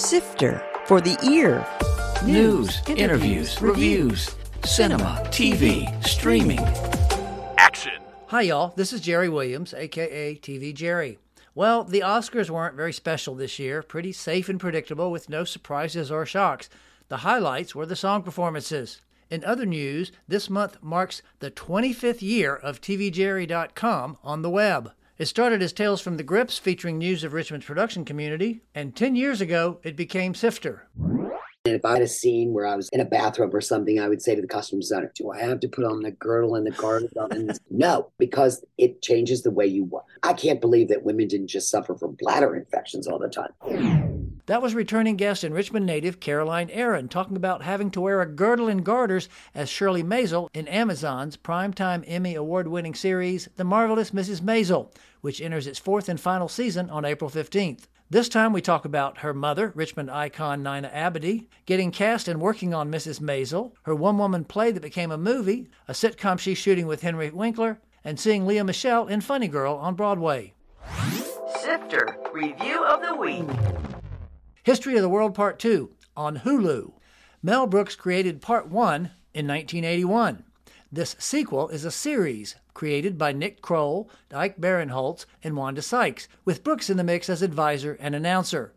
Sifter for the ear. News, interviews, reviews, cinema, TV, streaming. Action. Hi, y'all. This is Jerry Williams, aka TV Jerry. Well, the Oscars weren't very special this year, pretty safe and predictable with no surprises or shocks. The highlights were the song performances. In other news, this month marks the 25th year of TVJerry.com on the web. It started as Tales from the Grips, featuring news of Richmond's production community, and 10 years ago, it became Sifter. And if I had a scene where I was in a bathrobe or something, I would say to the costume designer, Do I have to put on the girdle and the garter? And no, because it changes the way you walk. I can't believe that women didn't just suffer from bladder infections all the time. That was returning guest and Richmond native Caroline Aaron talking about having to wear a girdle and garters as Shirley Maisel in Amazon's primetime Emmy award winning series, The Marvelous Mrs. Maisel, which enters its fourth and final season on April 15th. This time we talk about her mother, Richmond icon Nina Abady, getting cast and working on Mrs. Maisel, her one woman play that became a movie, a sitcom she's shooting with Henry Winkler, and seeing Lea Michele in Funny Girl on Broadway. Sifter Review of the Week. History of the World Part 2 on Hulu. Mel Brooks created Part 1 in 1981. This sequel is a series created by Nick Kroll, Ike Barinholtz, and Wanda Sykes, with Brooks in the mix as advisor and announcer.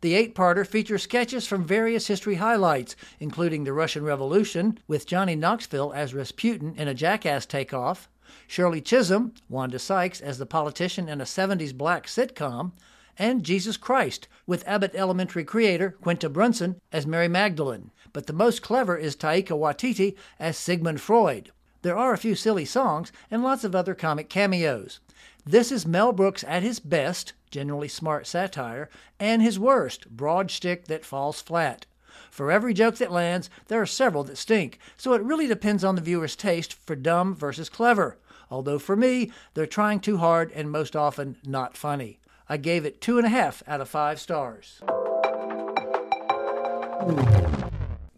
The eight parter features sketches from various history highlights, including the Russian Revolution, with Johnny Knoxville as Rasputin in a jackass takeoff, Shirley Chisholm, Wanda Sykes as the politician in a 70s black sitcom, and Jesus Christ, with Abbott Elementary creator Quinta Brunson as Mary Magdalene. But the most clever is Taika Waititi as Sigmund Freud. There are a few silly songs and lots of other comic cameos. This is Mel Brooks at his best, generally smart satire, and his worst, broad shtick that falls flat. For every joke that lands, there are several that stink, so it really depends on the viewer's taste for dumb versus clever. Although for me, they're trying too hard and most often not funny. I gave it two and a half out of five stars.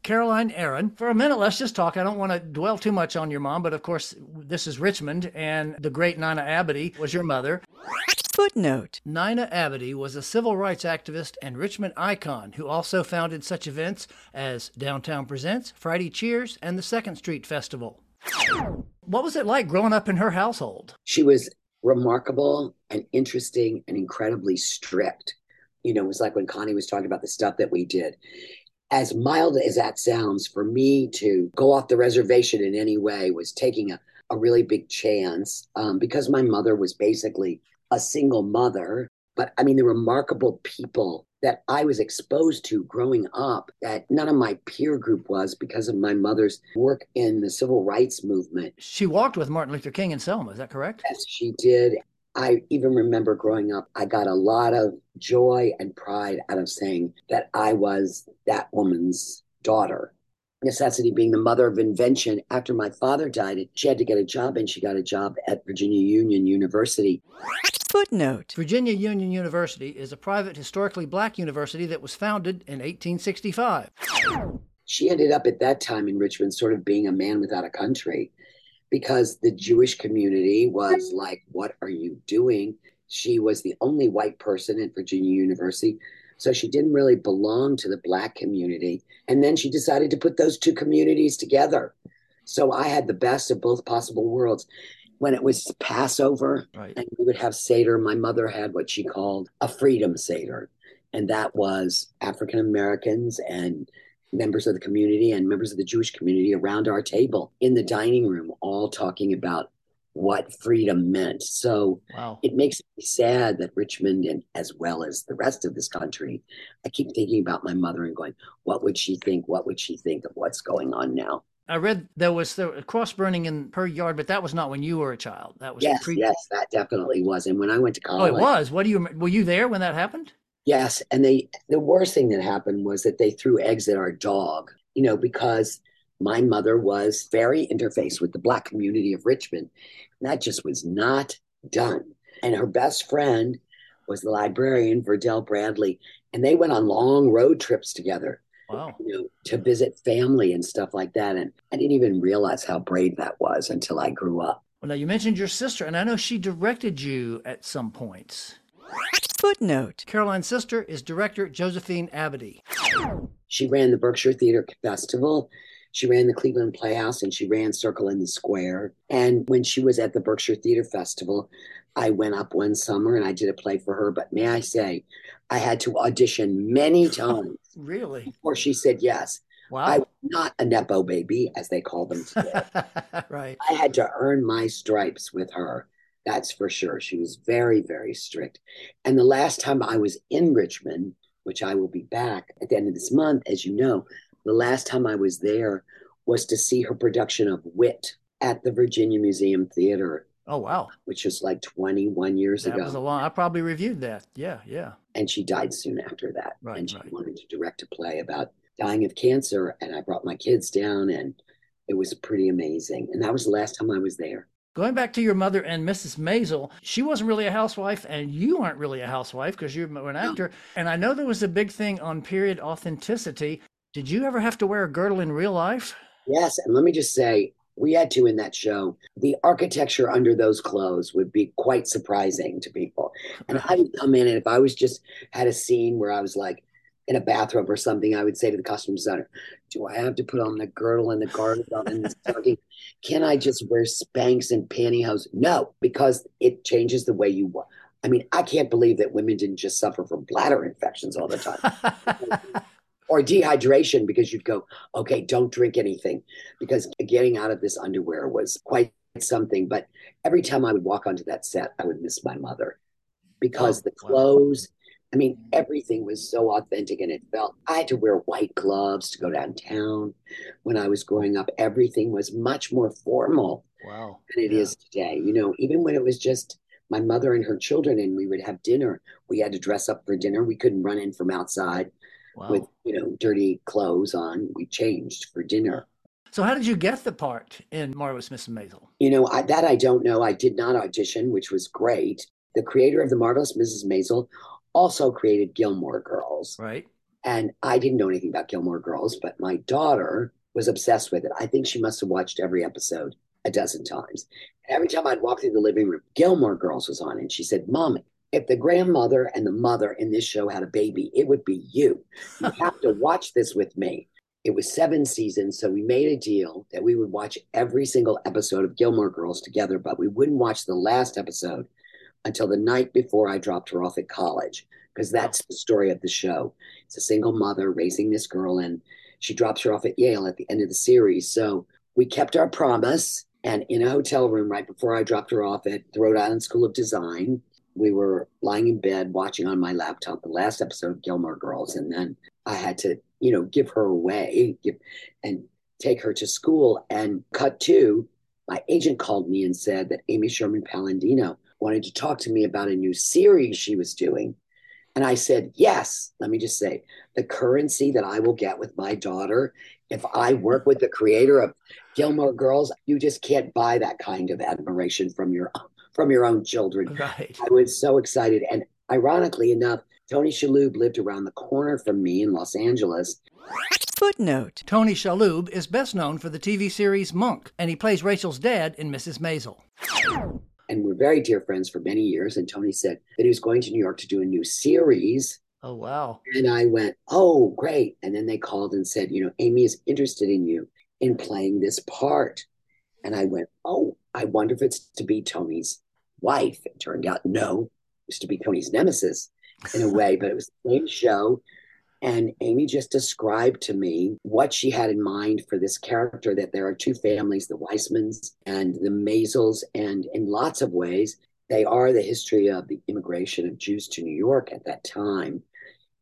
Caroline Aaron. For a minute, let's just talk. I don't want to dwell too much on your mom, but of course, this is Richmond, and the great Nina Abady was your mother. Footnote Nina Abady was a civil rights activist and Richmond icon who also founded such events as Downtown Presents, Friday Cheers, and the Second Street Festival. What was it like growing up in her household? She was remarkable and interesting and incredibly strict. You know, it was like when Connie was talking about the stuff that we did as mild as that sounds, for me to go off the reservation in any way was taking a, a really big chance um, because my mother was basically a single mother. But I mean, the remarkable people that I was exposed to growing up that none of my peer group was because of my mother's work in the civil rights movement. She walked with Martin Luther King in Selma, is that correct? Yes, she did. I even remember growing up, I got a lot of joy and pride out of saying that I was that woman's daughter. Necessity being the mother of invention. After my father died, she had to get a job, and she got a job at Virginia Union University. Footnote Virginia Union University is a private, historically black university that was founded in 1865. She ended up at that time in Richmond sort of being a man without a country because the Jewish community was like, What are you doing? She was the only white person at Virginia University. So she didn't really belong to the black community. And then she decided to put those two communities together. So I had the best of both possible worlds. When it was Passover Right. and we would have Seder, my mother had what she called a freedom Seder. And that was African Americans and members of the community and members of the Jewish community around our table in the dining room, all talking about what freedom meant. So Wow. it makes me sad that Richmond, and as well as the rest of this country, I keep thinking about my mother and going, what would she think? What would she think of what's going on now? I read there was there, a cross burning in her yard, but that was not when you were a child. That was Yes, pre- yes, that definitely was. And when I went to college, Oh, it was. What do you were you there when that happened? Yes, and they the worst thing that happened was that they threw eggs at our dog, you know, because my mother was very interfaced with the black community of Richmond. And that just was not done. And her best friend was the librarian Verdell Bradley, and they went on long road trips together, Wow. you know, to visit family and stuff like that. And I didn't even realize how brave that was until I grew up. Well, now you mentioned your sister, and I know she directed you at some points. Footnote. Caroline's sister is director Josephine Abady. She ran the Berkshire Theater Festival. She ran the Cleveland Playhouse and she ran Circle in the Square. And when she was at the Berkshire Theater Festival, I went up one summer and I did a play for her. But may I say, I had to audition many times Really? before she said yes. Wow. I was not a Nepo baby, as they call them today. right. I had to earn my stripes with her. That's for sure. She was very, very strict. And the last time I was in Richmond, which I will be back at the end of this month, as you know, the last time I was there was to see her production of Wit at the Virginia Museum Theater, Oh, wow. which was like 21 years That ago. was a long, I probably reviewed that. Yeah, yeah. and she died soon after that. Right, and she right. wanted to direct a play about dying of cancer. And I brought my kids down, and it was pretty amazing. And that was the last time I was there. Going back to your mother and Mrs. Maisel, she wasn't really a housewife, and you aren't really a housewife because you're an actor. And I know there was a big thing on period authenticity. Did you ever have to wear a girdle in real life? Yes, and let me just say, we had to in that show. The architecture under those clothes would be quite surprising to people. And I would come in, and if I was just had a scene where I was like in a bathrobe or something, I would say to the costume designer, "Do I have to put on the girdle and the garment and the stocking? Can I just wear Spanx and pantyhose?" No, because it changes the way you walk. I mean, I can't believe that women didn't just suffer from bladder infections all the time or dehydration because you'd go, okay, don't drink anything because getting out of this underwear was quite something. But every time I would walk onto that set, I would miss my mother because Oh, the wow. clothes, I mean, everything was so authentic and it felt I had to wear white gloves to go downtown. When I was growing up, everything was much more formal wow. than it is Yeah. today. You know, even when it was just my mother and her children and we would have dinner, we had to dress up for dinner. We couldn't run in from outside Wow. with you know dirty clothes on. We changed for dinner. so, how did you get the part in Marvelous Mrs. Maisel? You know I, that I don't know. I did not audition, which was great. The creator of the marvelous Mrs. Maisel also created Gilmore Girls, Right? and I didn't know anything about Gilmore Girls, but my daughter was obsessed with it. I think she must have watched every episode a dozen times. And every time I'd walk through the living room, Gilmore Girls was on, and she said, "Mom." If the grandmother and the mother in this show had a baby, it would be you. You have to watch this with me. It was seven seasons, so we made a deal that we would watch every single episode of Gilmore Girls together, but we wouldn't watch the last episode until the night before I dropped her off at college, because that's the story of the show. It's a single mother raising this girl, and she drops her off at Yale at the end of the series. So we kept our promise, and in a hotel room right before I dropped her off at the Rhode Island School of Design, we were lying in bed watching on my laptop the last episode of Gilmore Girls, and then I had to, you know, give her away give, and take her to school. And cut to, my agent called me and said that Amy Sherman Palladino wanted to talk to me about a new series she was doing. And I said, yes. Let me just say, the currency that I will get with my daughter if I work with the creator of Gilmore Girls, you just can't buy that kind of admiration from your from your own children. Right. I was so excited. And ironically enough, Tony Shalhoub lived around the corner from me in Los Angeles. Footnote. Tony Shalhoub is best known for the TV series Monk, and he plays Rachel's dad in Mrs. Maisel. And we're very dear friends for many years. And Tony said that he was going to New York to do a new series. Oh, wow. And I went, oh, great. And then they called and said, you know, Amy is interested in you in playing this part. And I went, oh, I wonder if it's to be Tony's wife. It turned out no, it was to be Tony's nemesis in a way, but it was the same show. And Amy just described to me what she had in mind for this character that there are two families, the Weissmans and the Maisels. And in lots of ways, they are the history of the immigration of Jews to New York at that time.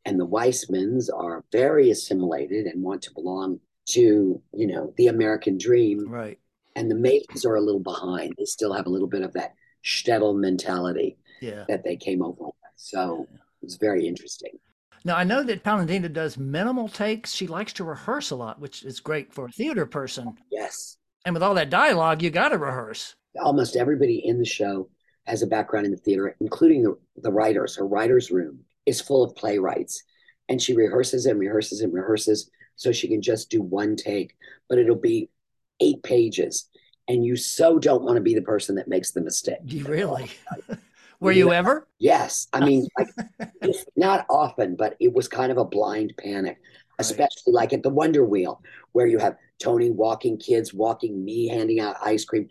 And the Weissmans are very assimilated and want to belong to, you know, the American dream. Right. And the Maisels are a little behind. They still have a little bit of that shtetl mentality Yeah. that they came over with. So it was very interesting. Now, I know that Palladino does minimal takes. She likes to rehearse a lot, which is great for a theater person. Yes. And with all that dialogue, you got to rehearse. Almost everybody in the show has a background in the theater, including the, the writers. Her writer's room is full of playwrights. And she rehearses and rehearses and rehearses so she can just do one take, but it'll be eight pages. And you so don't want to be the person that makes the mistake. You really? Were you ever? Yes. I mean, like, not often, but it was kind of a blind panic, especially like at the Wonder Wheel, where you have Tony walking kids, walking me, handing out ice cream,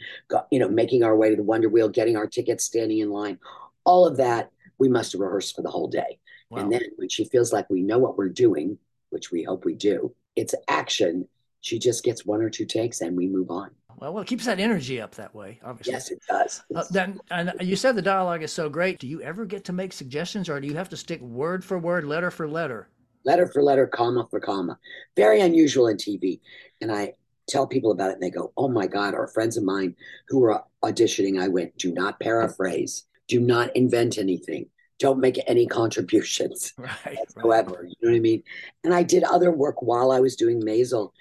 you know, making our way to the Wonder Wheel, getting our tickets, standing in line. All of that we must have rehearsed for the whole day. Wow. And then when she feels like we know what we're doing, which we hope we do, it's action. She just gets one or two takes and we move on. Well, well, it keeps that energy up that way, obviously. Yes, it does. Uh, then, and you said the dialogue is so great. Do you ever get to make suggestions, or do you have to stick word for word, letter for letter? Letter for letter, comma for comma. Very unusual in TV. And I tell people about it, and they go, "Oh my God!" Or friends of mine who were auditioning, I went, "Do not paraphrase. Do not invent anything. Don't make any contributions right, whatsoever." Right. You know what I mean? And I did other work while I was doing Maisel,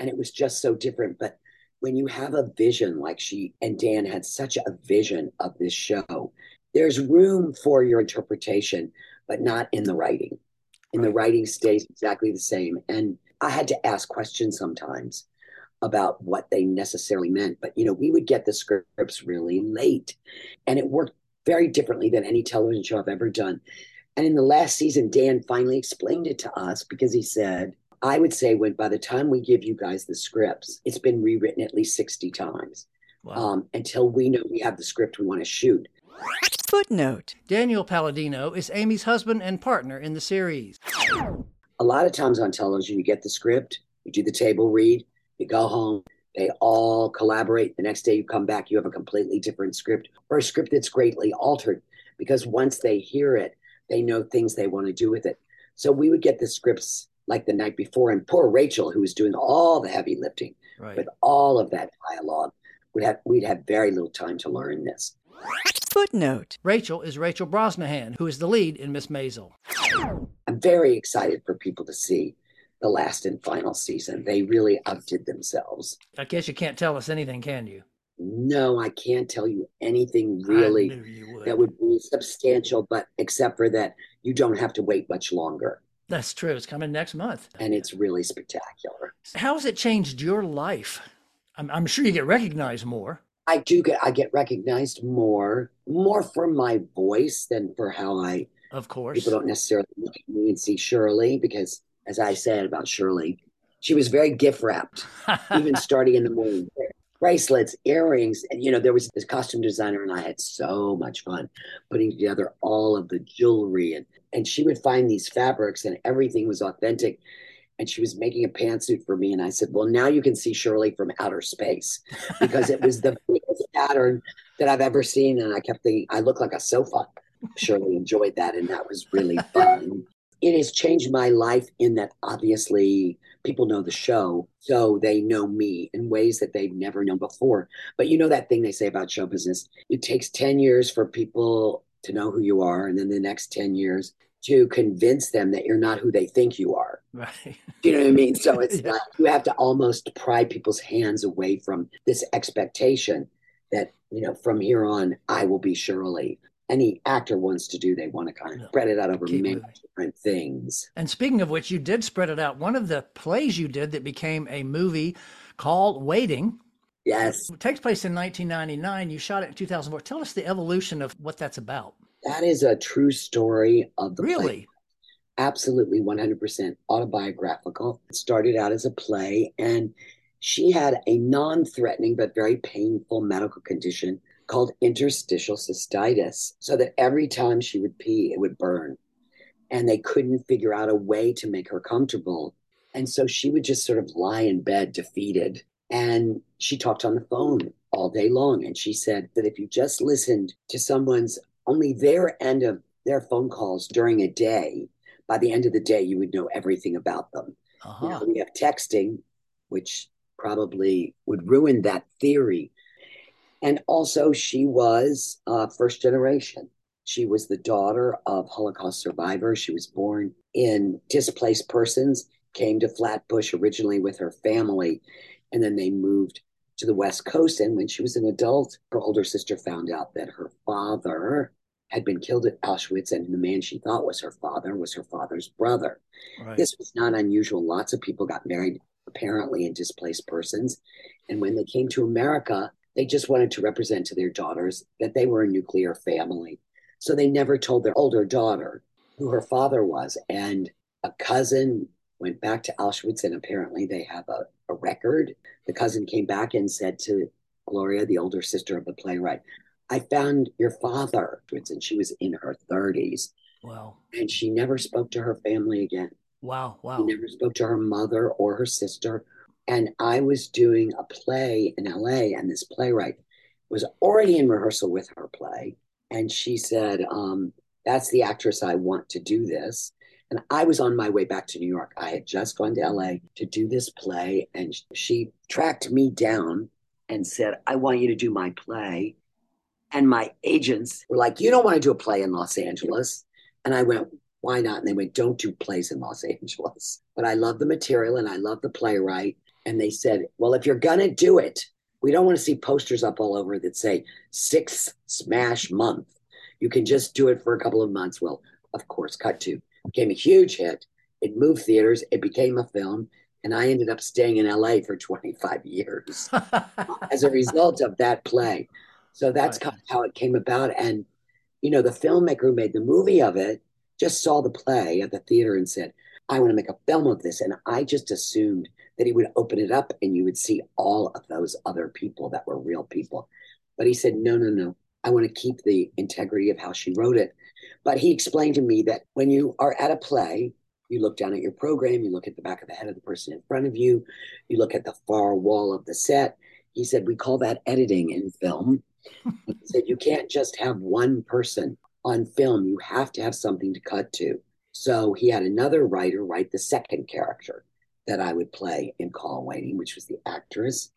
and it was just so different. But when you have a vision like she and Dan had such a vision of this show, there's room for your interpretation, but not in the writing. In the writing stays exactly the same. And I had to ask questions sometimes about what they necessarily meant. But you know, we would get the scripts really late, and it worked very differently than any television show I've ever done. And in the last season, Dan finally explained it to us because he said, I would say when by the time we give you guys the scripts, it's been rewritten at least 60 times wow. um, until we know we have the script we want to shoot. Footnote Daniel Palladino is Amy's husband and partner in the series. A lot of times on television, you get the script, you do the table read, you go home, they all collaborate. The next day you come back, you have a completely different script or a script that's greatly altered because once they hear it, they know things they want to do with it. So we would get the scripts like the night before. And poor Rachel, who was doing all the heavy lifting right. with all of that dialogue, would have we'd have very little time to learn this. Footnote Rachel is Rachel Brosnahan, who is the lead in Miss Maisel. I'm very excited for people to see the last and final season. They really outdid themselves. I guess you can't tell us anything, can you? No, I can't tell you anything really would. that would be substantial, but except for that, you don't have to wait much longer. That's true. It's coming next month. And it's really spectacular. How has it changed your life? I'm, I'm sure you get recognized more. I do get I get recognized more, more for my voice than for how I of course people don't necessarily look at me and see Shirley because as I said about Shirley, she was very gift wrapped, even starting in the morning bracelets, earrings. And, you know, there was this costume designer, and I had so much fun putting together all of the jewelry. And, and she would find these fabrics, and everything was authentic. And she was making a pantsuit for me. And I said, Well, now you can see Shirley from outer space because it was the biggest pattern that I've ever seen. And I kept thinking, I look like a sofa. Shirley enjoyed that. And that was really fun it has changed my life in that obviously people know the show, so they know me in ways that they've never known before. But you know that thing they say about show business it takes 10 years for people to know who you are, and then the next 10 years to convince them that you're not who they think you are. Right. You know what I mean? So it's yeah. like you have to almost pry people's hands away from this expectation that, you know, from here on, I will be Shirley any actor wants to do. They want to kind of spread it out over many moving. different things. And speaking of which, you did spread it out. One of the plays you did that became a movie called Waiting. Yes. It takes place in 1999. You shot it in 2004. Tell us the evolution of what that's about. That is a true story of the really. Play. Absolutely 100% autobiographical. It started out as a play, and she had a non threatening but very painful medical condition called interstitial cystitis, so that every time she would pee, it would burn. And they couldn't figure out a way to make her comfortable. And so she would just sort of lie in bed defeated. And she talked on the phone all day long. And she said that if you just listened to someone's only their end of their phone calls during a day, by the end of the day, you would know everything about them. Uh-huh. Know, we have texting, which probably would ruin that theory and also, she was uh, first generation. She was the daughter of Holocaust survivors. She was born in displaced persons, came to Flatbush originally with her family, and then they moved to the West Coast. And when she was an adult, her older sister found out that her father had been killed at Auschwitz, and the man she thought was her father was her father's brother. Right. This was not unusual. Lots of people got married, apparently, in displaced persons. And when they came to America, they just wanted to represent to their daughters that they were a nuclear family. So they never told their older daughter who her father was. And a cousin went back to Auschwitz, and apparently they have a, a record. The cousin came back and said to Gloria, the older sister of the playwright, I found your father. And she was in her 30s. Wow. And she never spoke to her family again. Wow. Wow. She never spoke to her mother or her sister. And I was doing a play in LA, and this playwright was already in rehearsal with her play. And she said, um, That's the actress I want to do this. And I was on my way back to New York. I had just gone to LA to do this play, and she tracked me down and said, I want you to do my play. And my agents were like, You don't want to do a play in Los Angeles. And I went, Why not? And they went, Don't do plays in Los Angeles. But I love the material and I love the playwright. And they said, Well, if you're going to do it, we don't want to see posters up all over that say six smash month. You can just do it for a couple of months. Well, of course, cut to became a huge hit. It moved theaters. It became a film. And I ended up staying in LA for 25 years as a result of that play. So that's right. kind of how it came about. And, you know, the filmmaker who made the movie of it just saw the play at the theater and said, I want to make a film of this. And I just assumed that he would open it up and you would see all of those other people that were real people. But he said, no, no, no. I want to keep the integrity of how she wrote it. But he explained to me that when you are at a play, you look down at your program, you look at the back of the head of the person in front of you, you look at the far wall of the set. He said, We call that editing in film. he said, You can't just have one person on film, you have to have something to cut to. So he had another writer write the second character that I would play in Call Waiting, which was the actress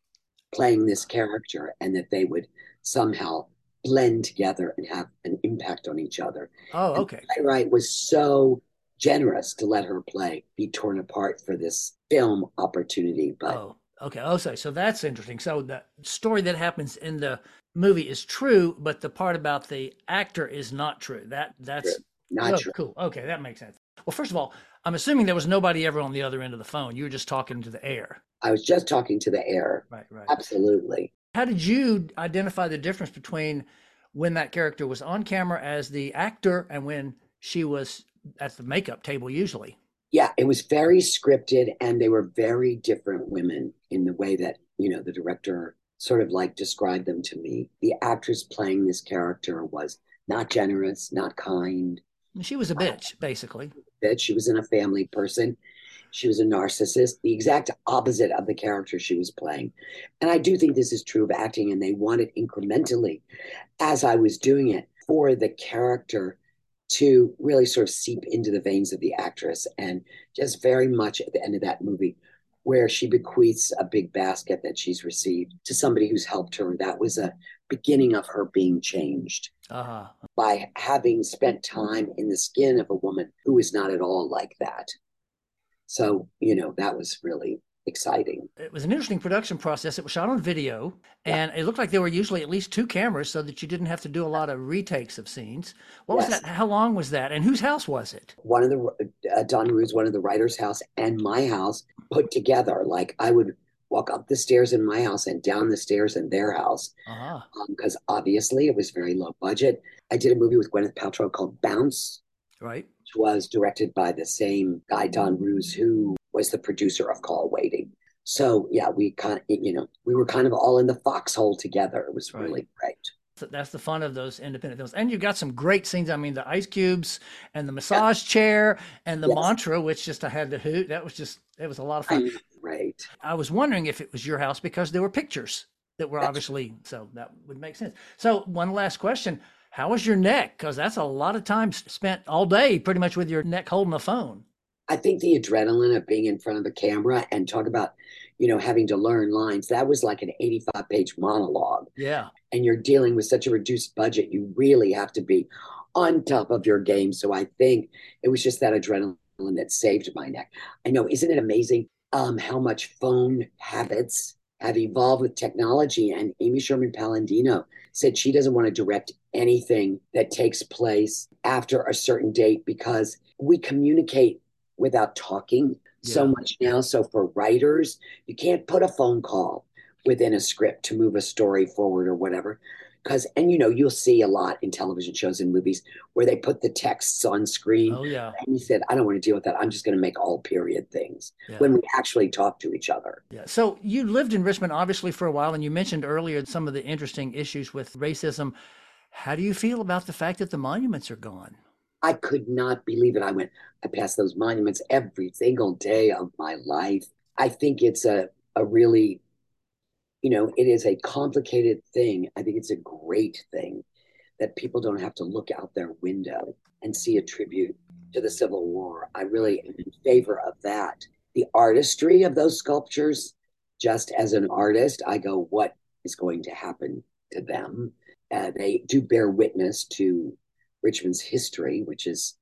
playing this character, and that they would somehow blend together and have an impact on each other. Oh, okay. And playwright was so generous to let her play be torn apart for this film opportunity. But oh, okay. Oh, so so that's interesting. So the story that happens in the movie is true, but the part about the actor is not true. That that's true. not oh, true. Cool. Okay, that makes sense. Well, first of all, I'm assuming there was nobody ever on the other end of the phone. You were just talking to the air. I was just talking to the air. Right, right. Absolutely. How did you identify the difference between when that character was on camera as the actor and when she was at the makeup table usually? Yeah, it was very scripted and they were very different women in the way that, you know, the director sort of like described them to me. The actress playing this character was not generous, not kind, she was a bitch, basically. Bitch. She was in a family person. She was a narcissist, the exact opposite of the character she was playing. And I do think this is true of acting, and they want it incrementally, as I was doing it, for the character to really sort of seep into the veins of the actress. And just very much at the end of that movie, where she bequeaths a big basket that she's received to somebody who's helped her. That was a beginning of her being changed uh-huh. by having spent time in the skin of a woman who is not at all like that. So, you know, that was really exciting. It was an interesting production process. It was shot on video, and yeah. it looked like there were usually at least two cameras so that you didn't have to do a lot of retakes of scenes. What yes. was that? How long was that? And whose house was it? One of the, uh, Don Roos, one of the writer's house, and my house put together. Like I would walk up the stairs in my house and down the stairs in their house because uh-huh. um, obviously it was very low budget. I did a movie with Gwyneth Paltrow called Bounce, right? Which was directed by the same guy, Don Roos, who was the producer of Call Waiting. So yeah, we kind of you know we were kind of all in the foxhole together. It was right. really great. That's the fun of those independent films. And you got some great scenes. I mean, the ice cubes and the massage yeah. chair and the yes. mantra, which just I had to hoot. That was just, it was a lot of fun. Right. I was wondering if it was your house because there were pictures that were that's obviously, so that would make sense. So, one last question How was your neck? Because that's a lot of time spent all day pretty much with your neck holding the phone. I think the adrenaline of being in front of the camera and talk about, you know, having to learn lines, that was like an 85 page monologue. Yeah. And you're dealing with such a reduced budget. You really have to be on top of your game. So I think it was just that adrenaline that saved my neck. I know, isn't it amazing um, how much phone habits have evolved with technology? And Amy Sherman Palladino said she doesn't want to direct anything that takes place after a certain date because we communicate without talking yeah. so much now. So for writers, you can't put a phone call within a script to move a story forward or whatever. Because and you know you'll see a lot in television shows and movies where they put the texts on screen Oh yeah, and he said i don't want to deal with that i'm just going to make all period things yeah. when we actually talk to each other Yeah. So you lived in Richmond obviously for a while, and you mentioned earlier some of the interesting issues with racism. How do you feel about the fact that the monuments are gone? i could not believe it i went i passed those monuments every single day of my life i think it's a, a really you know it is a complicated thing. I think it's a great thing that people don't have to look out their window and see a tribute to the civil war. I really am in favor of that. The artistry of those sculptures just as an artist i go what is going to happen to them? Uh, they do bear witness to richmond's history which is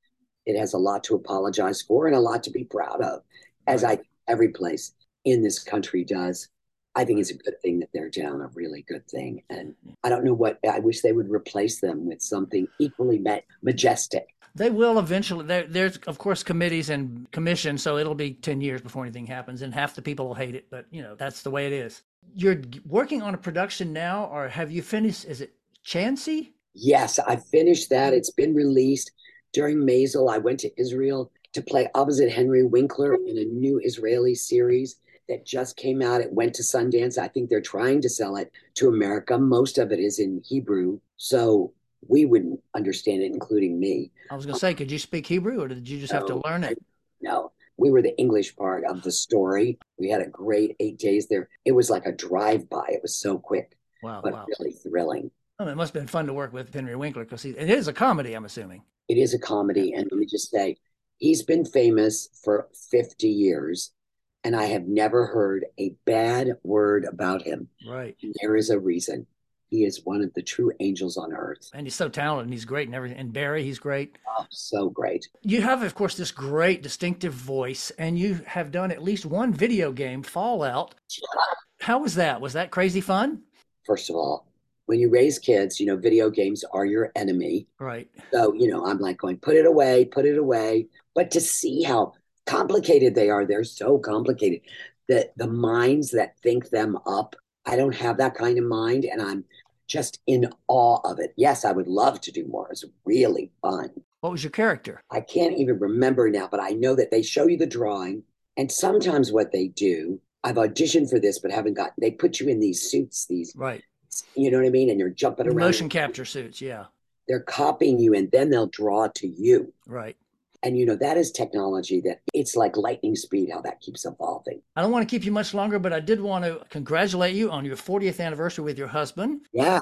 it has a lot to apologize for and a lot to be proud of as i every place in this country does I think it's a good thing that they're down, a really good thing. And I don't know what I wish they would replace them with something equally ma- majestic. They will eventually. There, there's of course committees and commissions, so it'll be ten years before anything happens, and half the people will hate it. But you know that's the way it is. You're working on a production now, or have you finished? Is it Chanshi? Yes, I finished that. It's been released during Maisel. I went to Israel to play opposite Henry Winkler in a new Israeli series that just came out. It went to Sundance. I think they're trying to sell it to America. Most of it is in Hebrew, so we wouldn't understand it, including me. I was going to say, could you speak Hebrew, or did you just have to learn it? No, we were the English part of the story. We had a great eight days there. It was like a drive by. It was so quick, Wow, but wow. really thrilling. It must have been fun to work with Henry Winkler because it is a comedy. I'm assuming. It is a comedy. And let me just say, he's been famous for 50 years, and I have never heard a bad word about him. Right. And there is a reason. He is one of the true angels on earth. And he's so talented and he's great and everything. And Barry, he's great. Oh, so great. You have, of course, this great distinctive voice, and you have done at least one video game, Fallout. How was that? Was that crazy fun? First of all, when you raise kids, you know, video games are your enemy. Right. So, you know, I'm like going, put it away, put it away. But to see how complicated they are, they're so complicated. The the minds that think them up, I don't have that kind of mind, and I'm just in awe of it. Yes, I would love to do more. It's really fun. What was your character? I can't even remember now, but I know that they show you the drawing, and sometimes what they do, I've auditioned for this, but haven't gotten. They put you in these suits, these, Right. you know what I mean, and you're jumping around. Motion capture suits. Yeah. They're copying you, and then they'll draw to you. Right. And you know, that is technology that it's like lightning speed how that keeps evolving. I don't want to keep you much longer, but I did want to congratulate you on your 40th anniversary with your husband Yeah.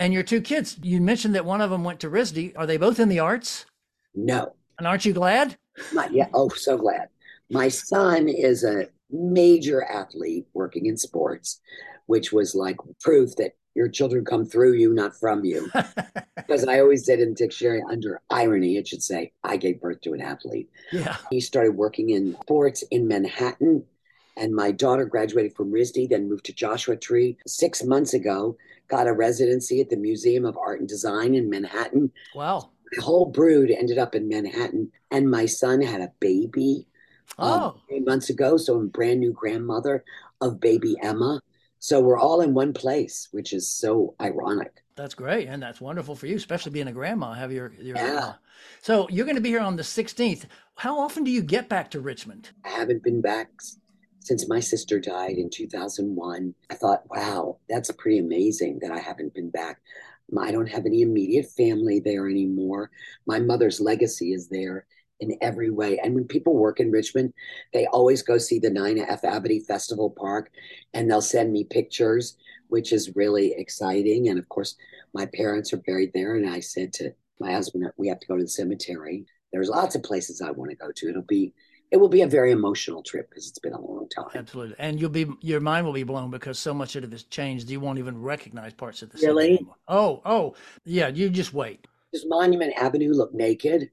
and your two kids. You mentioned that one of them went to RISD. Are they both in the arts? No. And aren't you glad? My, yeah. Oh, so glad. My son is a major athlete working in sports, which was like proof that your children come through you, not from you. Because I always said in the dictionary, under irony, it should say, I gave birth to an athlete. yeah. He started working in sports in Manhattan. And my daughter graduated from RISD, then moved to Joshua Tree six months ago, got a residency at the Museum of Art and Design in Manhattan. Wow. The whole brood ended up in Manhattan. And my son had a baby um, Oh, three months ago. So I'm brand new grandmother of baby Emma. So we're all in one place, which is so ironic. that's great. And that's wonderful for you, especially being a grandma, have your, your Yeah. uh, so you're going to be here on the 16th. How often do you get back to Richmond? I haven't been back since my sister died in 2001. I thought, wow, that's pretty amazing that I haven't been back. I don't have any immediate family there anymore. My mother's legacy is there in every way. And when people work in Richmond, they always go see the Nina F. Abady Festival Park and they'll send me pictures, which is really exciting. And of course, my parents are buried there. And I said to my husband, we have to go to the cemetery. There's lots of places I want to go to. It'll be it will be a very emotional trip because it's been a long time. Absolutely. And you'll be, your mind will be blown because so much of it has changed. You won't even recognize parts of the city Really? anymore. Oh, oh, yeah. You just wait. Does Monument Avenue look naked,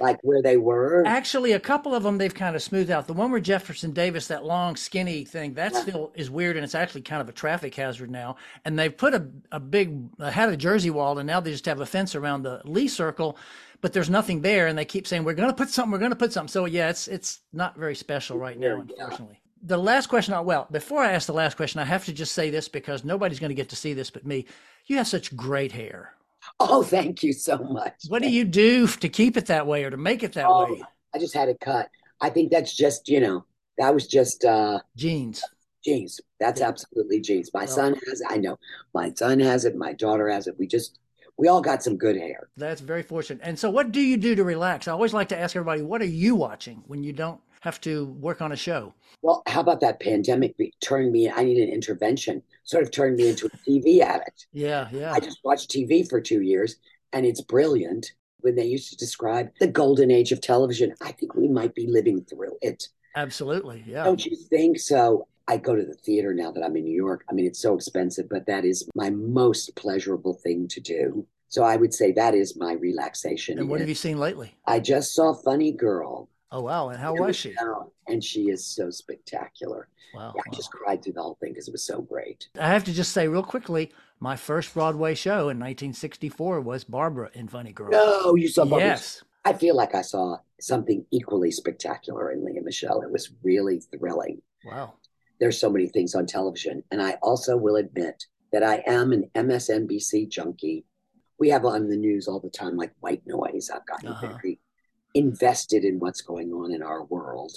like where they were? Actually, a couple of them they've kind of smoothed out. The one where Jefferson Davis, that long, skinny thing, that Yeah. still is weird, and it's actually kind of a traffic hazard now. And they've put a, a big, uh, had a Jersey wall, and now they just have a fence around the Lee Circle, but there's nothing there. And they keep saying we're going to put something, we're going to put something. So yeah, it's it's not very special right now, Weird, yeah. unfortunately. The last question, I, well, before I ask the last question, I have to just say this because nobody's going to get to see this but me. You have such great hair. Oh, thank you so much. What do you do to keep it that way or to make it that Oh, way? I just had it cut. I think that's just, you know, that was just uh Jeans. genes. That's Yeah. absolutely genes. My Well- son has. I know. My son has it. My daughter has it. We just we all got some good hair. That's very fortunate. And so, what do you do to relax? I always like to ask everybody, what are you watching when you don't have to work on a show? Well, how about that pandemic be- turned me I need an intervention, sort of turned me into a TV addict. Yeah, yeah. I just watched TV for two years and it's brilliant. When they used to describe the golden age of television, I think we might be living through it. Absolutely. Yeah. Don't you think so? I go to the theater now that I'm in New York. I mean, it's so expensive, but that is my most pleasurable thing to do. So I would say that is my relaxation. And what have you seen lately? I just saw Funny Girl. Oh, wow. And how was she? And she is so spectacular. Wow. I just cried through the whole thing because it was so great. I have to just say real quickly, my first Broadway show in 1964 was Barbra in Funny Girl. No, you saw Barbra. Yes. I feel like I saw something equally spectacular in Lea Michele. It was really thrilling. Wow. There's so many things on television. And I also will admit that I am an MSNBC junkie. We have on the news all the time, like white noise. I've gotten Uh-huh. very invested in what's going on in our world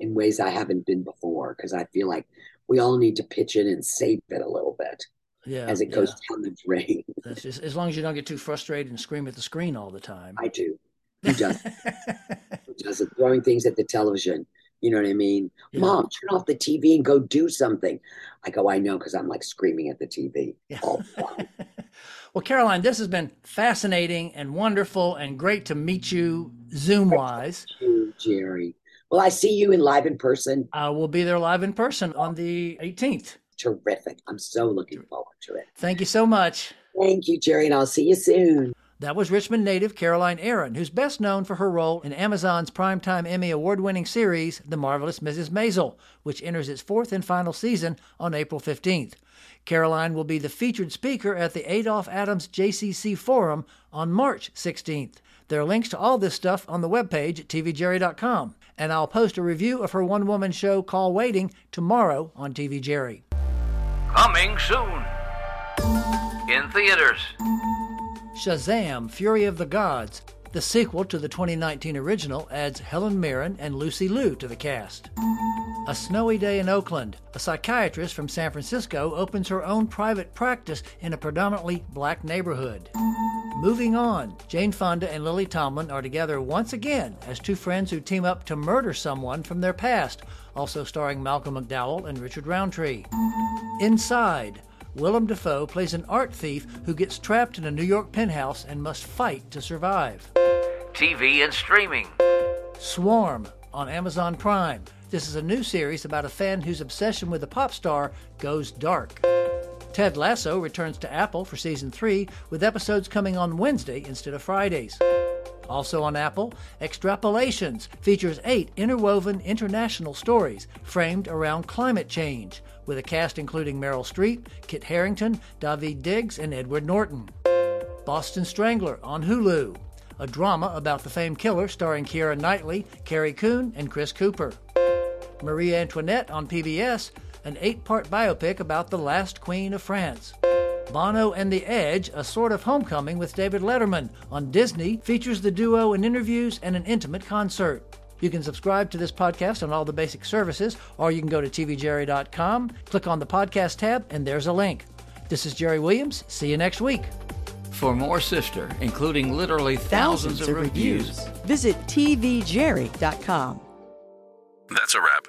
in ways I haven't been before because I feel like we all need to pitch in and save it a little bit Yeah. as it yeah. goes down the drain. Just, as long as you don't get too frustrated and scream at the screen all the time. I do. Who does? Who doesn't? Throwing things at the television. You know what I mean? Yeah. Mom, turn off the TV and go do something. I go, I know, because I'm like screaming at the TV Yeah. all the time. well, Caroline, this has been fascinating and wonderful and great to meet you Zoom wise. you, Jerry. Well, I see you in live in person. Uh, we'll be there live in person on the 18th. Terrific. I'm so looking forward to it. Thank you so much. Thank you, Jerry, and I'll see you soon. That was Richmond native Caroline Aaron, who's best known for her role in Amazon's primetime Emmy award winning series, The Marvelous Mrs. Maisel, which enters its fourth and final season on April 15th. Caroline will be the featured speaker at the Adolph Adams JCC Forum on March 16th. There are links to all this stuff on the webpage at tvjerry.com, and I'll post a review of her one woman show Call Waiting tomorrow on TV Jerry. Coming soon. In theaters. Shazam! Fury of the Gods. The sequel to the 2019 original adds Helen Mirren and Lucy Liu to the cast. A snowy day in Oakland. A psychiatrist from San Francisco opens her own private practice in a predominantly black neighborhood. Moving on, Jane Fonda and Lily Tomlin are together once again as two friends who team up to murder someone from their past, also starring Malcolm McDowell and Richard Roundtree. Inside, Willem Dafoe plays an art thief who gets trapped in a New York penthouse and must fight to survive. TV and streaming. Swarm on Amazon Prime. This is a new series about a fan whose obsession with a pop star goes dark. Ted Lasso returns to Apple for season 3, with episodes coming on Wednesday instead of Fridays. Also on Apple, Extrapolations features eight interwoven international stories framed around climate change, with a cast including Meryl Streep, Kit Harington, Daveed Diggs, and Edward Norton. Boston Strangler on Hulu, a drama about the famed killer starring Keira Knightley, Carrie Coon, and Chris Cooper. Marie Antoinette on PBS, an eight part biopic about the last Queen of France. Bono and the Edge, a sort of homecoming with David Letterman on Disney, features the duo in interviews and an intimate concert. You can subscribe to this podcast on all the basic services, or you can go to tvjerry.com, click on the podcast tab, and there's a link. This is Jerry Williams. See you next week. For more Sifter, including literally thousands, Thousands of reviews. Visit tvjerry.com. That's a wrap.